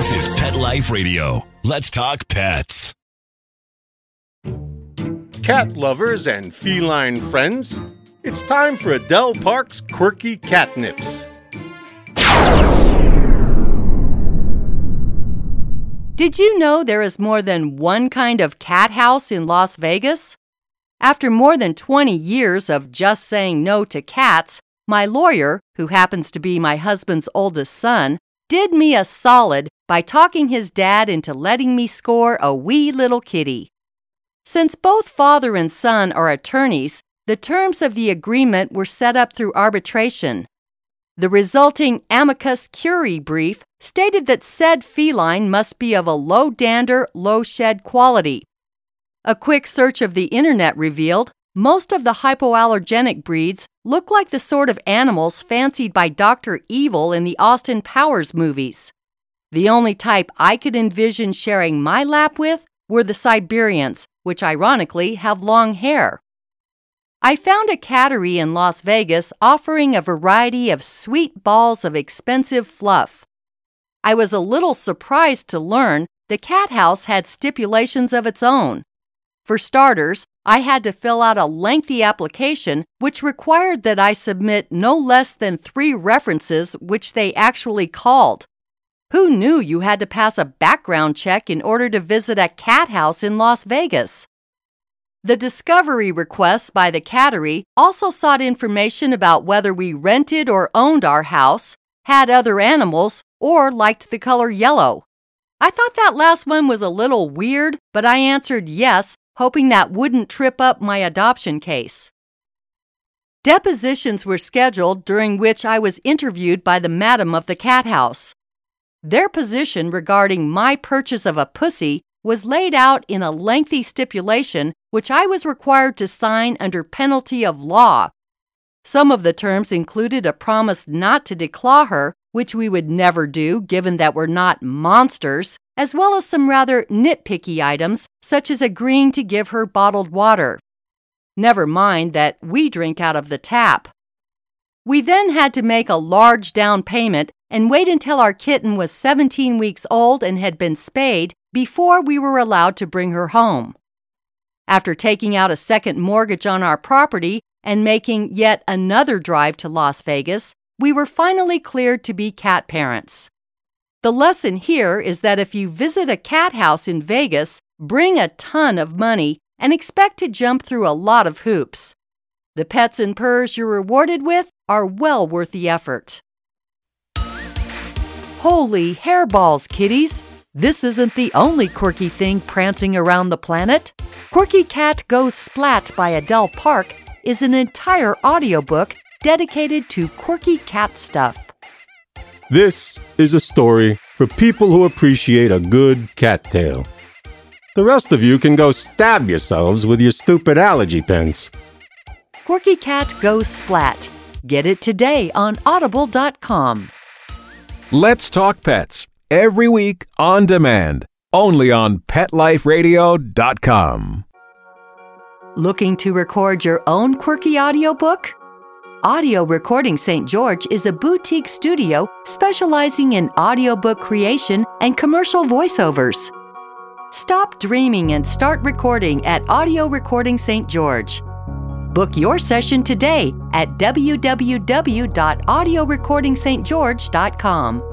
This is Pet Life Radio. Let's talk pets. Cat lovers and feline friends, it's time for Adele Park's Quirky Catnips. Did you know there is more than one kind of cat house in Las Vegas? After more than 20 years of just saying no to cats, my lawyer, who happens to be my husband's oldest son, did me a solid by talking his dad into letting me score a wee little kitty. Since both father and son are attorneys, the terms of the agreement were set up through arbitration. The resulting amicus curiae brief stated that said feline must be of a low dander, low shed quality. A quick search of the internet revealed most of the hypoallergenic breeds look like the sort of animals fancied by Dr. Evil in the Austin Powers movies. The only type I could envision sharing my lap with were the Siberians, which ironically have long hair. I found a cattery in Las Vegas offering a variety of sweet balls of expensive fluff. I was a little surprised to learn the cat house had stipulations of its own. For starters, I had to fill out a lengthy application which required that I submit no less than three references, which they actually called. Who knew you had to pass a background check in order to visit a cat house in Las Vegas? The discovery requests by the cattery also sought information about whether we rented or owned our house, had other animals, or liked the color yellow. I thought that last one was a little weird, but I answered yes, hoping that wouldn't trip up my adoption case. Depositions were scheduled during which I was interviewed by the madam of the cat house. Their position regarding my purchase of a pussy was laid out in a lengthy stipulation which I was required to sign under penalty of law. Some of the terms included a promise not to declaw her, which we would never do given that we're not monsters, as well as some rather nitpicky items, such as agreeing to give her bottled water. Never mind that we drink out of the tap. We then had to make a large down payment and wait until our kitten was 17 weeks old and had been spayed before we were allowed to bring her home. After taking out a second mortgage on our property and making yet another drive to Las Vegas, we were finally cleared to be cat parents. The lesson here is that if you visit a cat house in Vegas, bring a ton of money and expect to jump through a lot of hoops. The pets and purrs you're rewarded with are well worth the effort. Holy hairballs, kitties! This isn't the only quirky thing prancing around the planet. Quirky Cat Goes Splat by Adele Park is an entire audiobook dedicated to quirky cat stuff. This is a story for people who appreciate a good cat tale. The rest of you can go stab yourselves with your stupid allergy pens. Quirky Cat Goes Splat. Get it today on audible.com. Let's Talk Pets every week on demand, only on PetLifeRadio.com. Looking to record your own quirky audiobook? Audio Recording St. George is a boutique studio specializing in audiobook creation and commercial voiceovers. Stop dreaming and start recording at Audio Recording St. George. Book your session today at www.audiorecordingstgeorge.com.